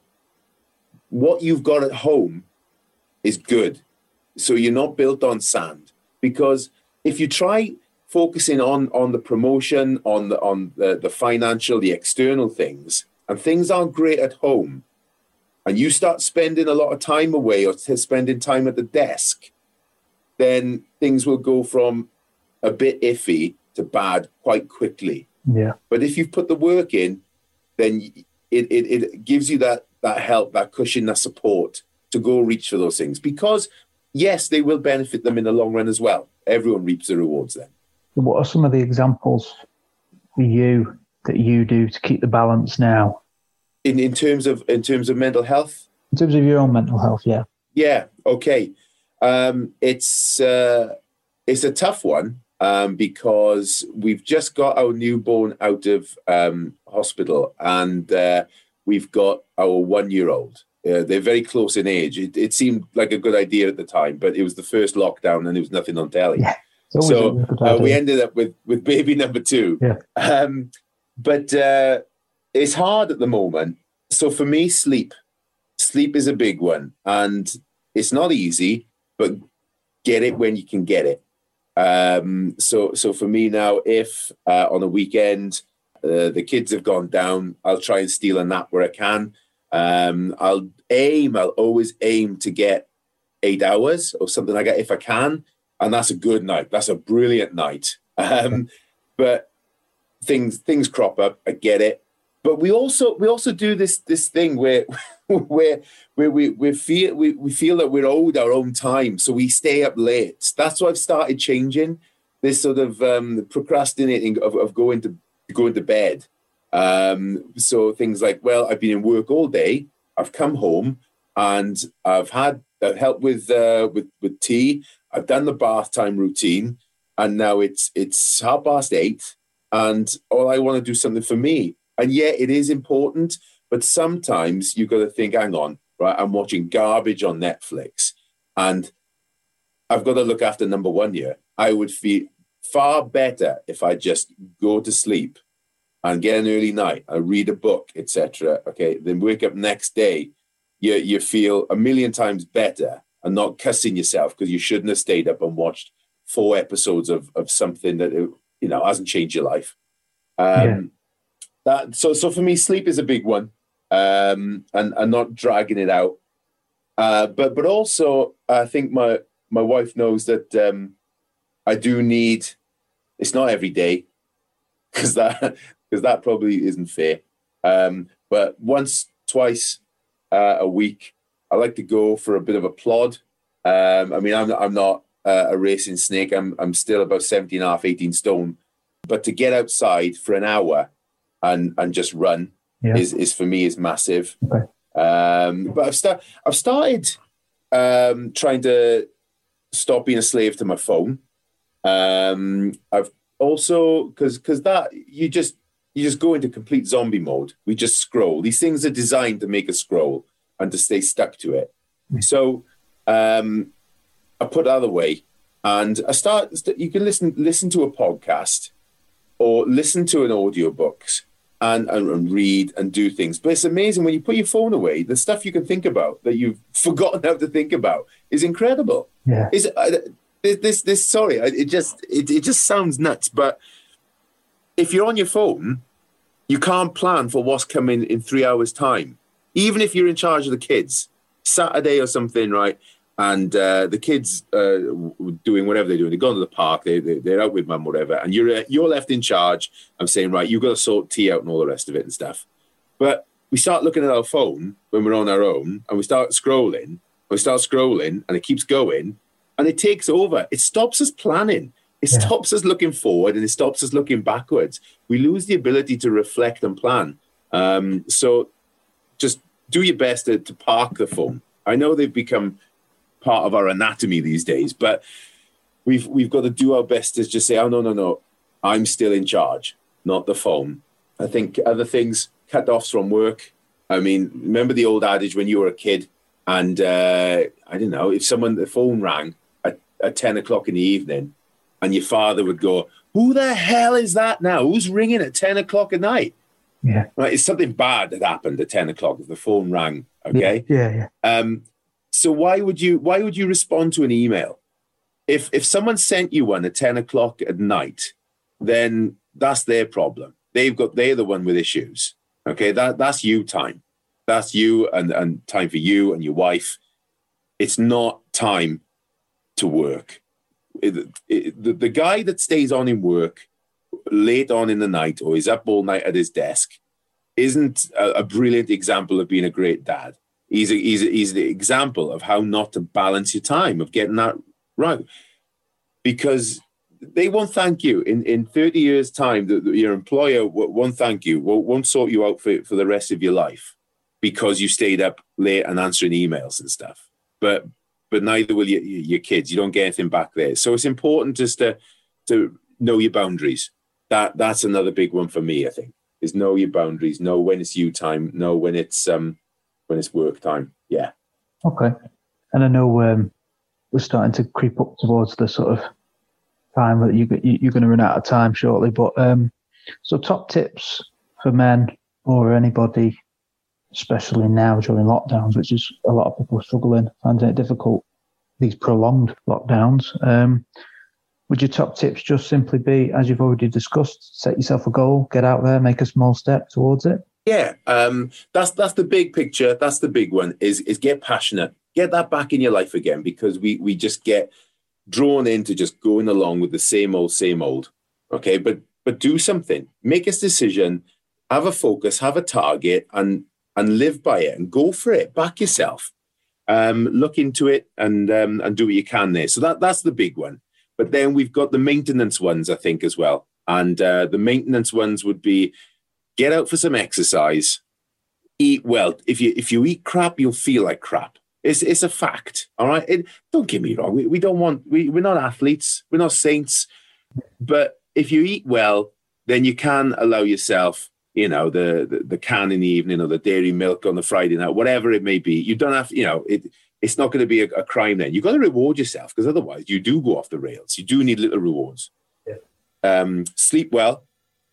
what you've got at home is good. So you're not built on sand. Because if you try focusing on on the promotion, on the on the, the financial, the external things, and things aren't great at home, and you start spending a lot of time away or spending time at the desk, then things will go from a bit iffy to bad quite quickly. Yeah. But if you've put the work in, then it, it, it gives you that that help, that cushion, that support to go reach for those things. Because yes, they will benefit them in the long run as well. Everyone reaps the rewards then. What are some of the examples for you that you do to keep the balance now? in in terms of in terms of mental health in terms of your own mental health yeah yeah okay um, it's uh, it's a tough one um, because we've just got our newborn out of um, hospital and uh, we've got our one year old uh, they're very close in age it, it, seemed like a good idea at the time but it was the first lockdown and there was nothing on telly yeah, so uh, we ended up with with baby number two yeah. Um, but uh, it's hard at the moment. So for me, sleep. Sleep is a big one. And it's not easy, but get it when you can get it. Um, so so for me now, if uh, on a weekend uh, the kids have gone down, I'll try and steal a nap where I can. Um, I'll aim, I'll always aim to get eight hours or something like that if I can. And that's a good night. That's a brilliant night. Um, but things things crop up. I get it. But we also we also do this this thing where where where we, we feel we, we feel that we're owed our own time, so we stay up late. That's why I've started changing this sort of um, procrastinating of, of going to going to bed. Um, so things like, well, I've been in work all day. I've come home and I've had uh, help with uh, with with tea. I've done the bath time routine, and now it's it's half past eight, and all I want to do something for me. And yeah, it is important, but sometimes you've got to think, hang on, right? I'm watching garbage on Netflix and I've got to look after number one here. I would feel far better if I just go to sleep and get an early night, I read a book, etc. Okay, then wake up next day, you you feel a million times better and not cussing yourself because you shouldn't have stayed up and watched four episodes of of something that you know hasn't changed your life. Um, yeah that so so for me, sleep is a big one, um, and and not dragging it out. Uh, but but also, I think my my wife knows that um, I do need. It's not every day, because that because that probably isn't fair. Um, but once, twice uh, a week, I like to go for a bit of a plod. Um, I mean, I'm I'm not uh, a racing snake. I'm I'm still about 17 and a half, 18 stone. But to get outside for an hour and and just run yeah. is is for me is massive. Okay. Um, but I've start I've started um, trying to stop being a slave to my phone. Um, I've also because because that you just you just go into complete zombie mode. We just scroll. These things are designed to make us scroll and to stay stuck to it. Mm. So um, I put other way, and I start. You can listen listen to a podcast or listen to an audiobooks and, and, and read and do things. But it's amazing when you put your phone away, the stuff you can think about that you've forgotten how to think about is incredible. Yeah. Is uh, this this sorry, it just it, it just sounds nuts, but if you're on your phone, you can't plan for what's coming in three hours' time. Even if you're in charge of the kids, Saturday or something, right? and uh, the kids uh, doing whatever they're doing. They're going to the park. They, they, are out with mum, whatever. And you're uh, you're left in charge I'm saying, right, you've got to sort tea out and all the rest of it and stuff. But we start looking at our phone when we're on our own, and we start scrolling. We start scrolling, and it keeps going, and it takes over. It stops us planning. It yeah. stops us looking forward, and it stops us looking backwards. We lose the ability to reflect and plan. Um, so, just do your best to, to park the phone. I know they've become part of our anatomy these days. But we've we've got to do our best to just say, oh no, no, no, I'm still in charge, not the phone. I think other things, cut offs from work. I mean, remember the old adage when you were a kid, and uh, I don't know if someone the phone rang at, at ten o'clock in the evening, and your father would go, "Who the hell is that now? Who's ringing at ten o'clock at night?" Yeah, right. It's something bad that happened at ten o'clock if the phone rang. Okay. Yeah, yeah. yeah. Um, so why would you why would you respond to an email? If if someone sent you one at 10 o'clock at night, then that's their problem. They've got they're the one with issues. Okay, that that's you time. That's you and, and time for you and your wife. It's not time to work. It, it, the, the guy that stays on in work late on in the night or is up all night at his desk isn't a, a brilliant example of being a great dad. He's a, he's a, he's the example of how not to balance your time of getting that right. Because they won't thank you. In, in 30 years time that your employer won't thank you won't sort you out for, for the rest of your life because you stayed up late and answering emails and stuff. But but neither will your, your kids you don't get anything back there so it's important just to to know your boundaries that that's another big one for me i think is know your boundaries know when it's you time know when it's um when it's work time. Yeah. Okay. And I know um, we're starting to creep up towards the sort of time that you, you're going to run out of time shortly. But um, so top tips for men or anybody, especially now during lockdowns, which is a lot of people struggling, finding it difficult. These prolonged lockdowns. Um, would your top tips just simply be, as you've already discussed, set yourself a goal, get out there, make a small step towards it? Yeah, um, that's that's the big picture. That's the big one. Is is get passionate, get that back in your life again, because we we just get drawn into just going along with the same old, same old. Okay, but but do something. Make a decision. Have a focus. Have a target, and and live by it, and go for it. Back yourself. Um, look into it, and um, and do what you can there. So that that's the big one. But then we've got the maintenance ones, I think, as well. And uh, the maintenance ones would be get out for some exercise, eat well. If you if you eat crap, you'll feel like crap. It's it's a fact. All right. It, don't get me wrong. We, we don't want we, we're not athletes, we're not saints. But if you eat well, then you can allow yourself, you know, the, the, the can in the evening or the dairy milk on the Friday night, whatever it may be. You don't have, you know, it it's not going to be a, a crime then. You've got to reward yourself because otherwise you do go off the rails. You do need little rewards. Yeah. Um, sleep well.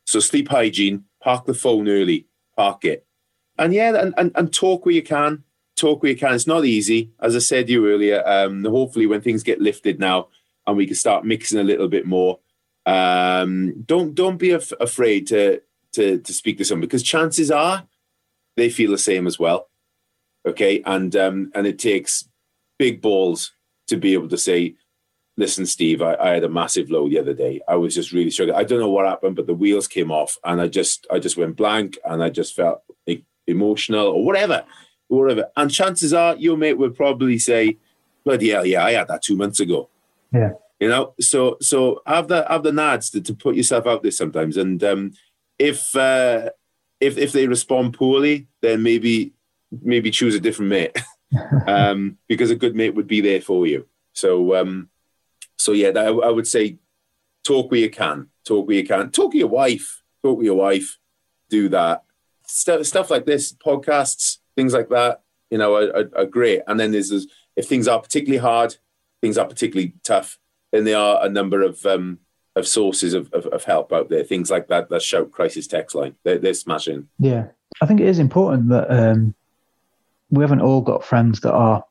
So sleep hygiene, park the phone early, park it. And yeah, and, and, and talk where you can. Talk where you can. It's not easy. As I said to you earlier, um, hopefully when things get lifted now and we can start mixing a little bit more, um, don't don't be af- afraid to, to to speak to someone because chances are they feel the same as well. Okay. And um, and it takes big balls to be able to say, listen, Steve, I, I, had a massive low the other day. I was just really struggling. I don't know what happened, but the wheels came off, and I just, I just went blank, and I just felt emotional or whatever, whatever. And chances are, your mate would probably say, "Bloody hell, yeah, I had that two months ago." Yeah, you know. So, so have the have the nads to, to put yourself out there sometimes, and um, if uh, if if they respond poorly, then maybe maybe choose a different mate, um, because a good mate would be there for you. So, um, so yeah, that, I would say talk where you can, talk where you can, talk to your wife, talk with your wife, do that. Stuff, stuff like this, podcasts, things like that, you know, are, are, are great. And then there's, there's, if things are particularly hard, things are particularly tough, then there are a number of um, of sources of, of, of, help out there. Things like that, that shout crisis text line, they're, they're smashing. Yeah, I think it is important that um, we haven't all got friends that are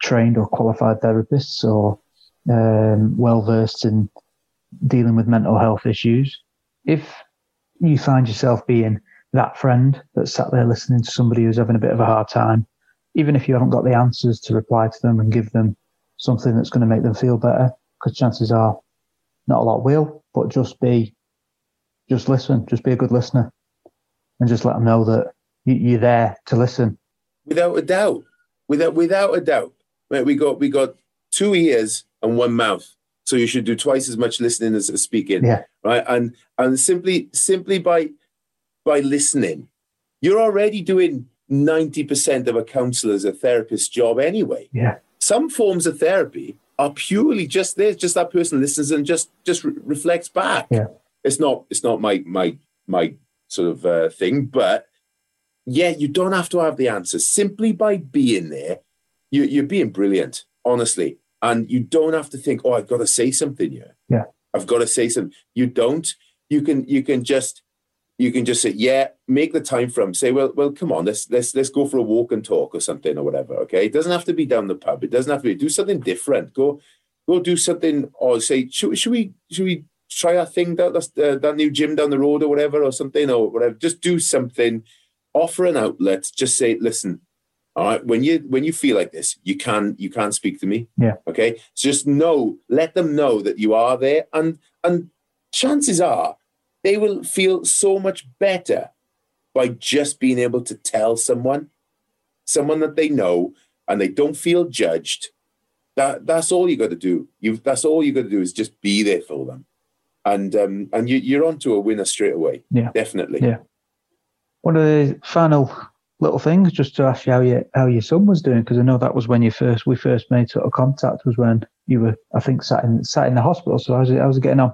trained or qualified therapists or um, well versed in dealing with mental health issues. If you find yourself being that friend that's sat there listening to somebody who's having a bit of a hard time, even if you haven't got the answers to reply to them and give them something that's going to make them feel better, because chances are not a lot will, but just be, just listen, just be a good listener and just let them know that you're there to listen. Without a doubt, without, without a doubt. right? We got, we got two ears and one mouth. So you should do twice as much listening as speaking. Yeah. Right. And and simply simply by by listening, you're already doing 90% of a counselor's a therapist's job anyway. Yeah. Some forms of therapy are purely just this, just that person listens and just just re- reflects back. Yeah. It's not it's not my my my sort of uh, thing, but yeah, you don't have to have the answers. Simply by being there, you, you're being brilliant, honestly and you don't have to think, oh, I've got to say something here. Yeah, I've got to say something. You don't. You can. You can just. You can just say, yeah, make the time from. Say, well, well, come on, let's let's let's go for a walk and talk or something or whatever. Okay, it doesn't have to be down the pub. It doesn't have to be. Do something different. Go, go do something. Or say, should, should we should we try that thing that uh, that new gym down the road or whatever or something or whatever. Just do something. Offer an outlet. Just say, listen, all right. When you when you feel like this, you can you can speak to me. Yeah. Okay. So just know, let them know that you are there, and and chances are they will feel so much better by just being able to tell someone, someone that they know, and they don't feel judged. That that's all you got to do. You that's all you got to do is just be there for them, and um and you you're onto a winner straight away. Yeah. Definitely. Yeah. One of the final little things just to ask you how your how your son was doing because I know that was when you first we first made sort of contact was when you were I think sat in sat in the hospital. So how's it how's it getting on?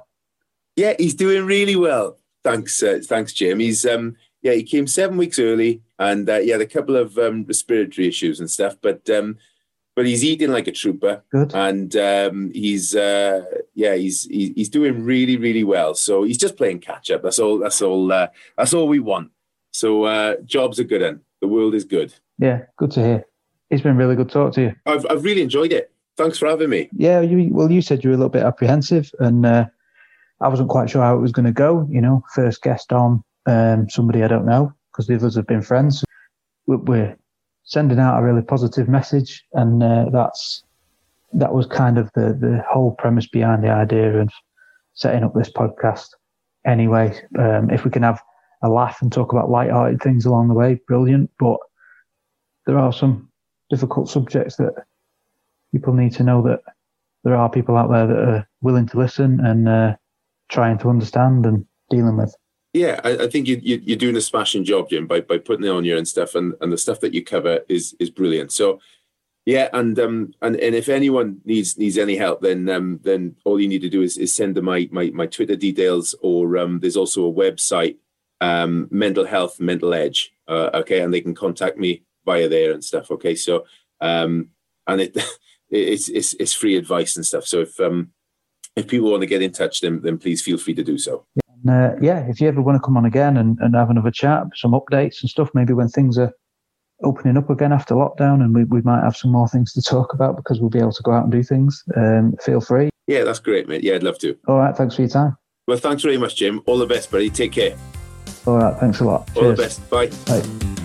Yeah, he's doing really well. Thanks, uh, thanks, Jim. He's um yeah he came seven weeks early and uh, he had a couple of um, respiratory issues and stuff, but um but he's eating like a trooper. Good. And um, he's uh, yeah, he's he's doing really really well. So he's just playing catch up. That's all. That's all. Uh, that's all we want. So uh, jobs are good. And the world is good. Yeah, good to hear. It's been really good talk to you. I've, I've really enjoyed it. Thanks for having me. Yeah, you, well, you said you were a little bit apprehensive, and uh, I wasn't quite sure how it was going to go. You know, first guest on um, somebody I don't know because the others have been friends. We're sending out a really positive message, and uh, that's that was kind of the the whole premise behind the idea of setting up this podcast. Anyway, um, if we can have a laugh and talk about light-hearted things along the way, brilliant. But there are some difficult subjects that people need to know that there are people out there that are willing to listen and uh, trying to understand and dealing with. Yeah, I, I think you, you, are doing a smashing job, Jim, by, by putting it on you and stuff, and, and the stuff that you cover is is brilliant. So, yeah, and um and, and if anyone needs needs any help, then um then all you need to do is, is send them my, my my Twitter details, or um there's also a website um, mental health, mental edge. Uh, okay, and they can contact me via there and stuff. Okay, so um, and it it's it's it's free advice and stuff. So if um, if people want to get in touch, then then please feel free to do so. Uh, yeah, if you ever want to come on again and, and have another chat, some updates and stuff, maybe when things are opening up again after lockdown and we, we might have some more things to talk about because we'll be able to go out and do things. Um, feel free. Yeah, that's great, mate. Yeah, I'd love to. All right, thanks for your time. Well, thanks very much, Jim. All the best, buddy. Take care. All right. Thanks a lot. All the best. Bye. Bye.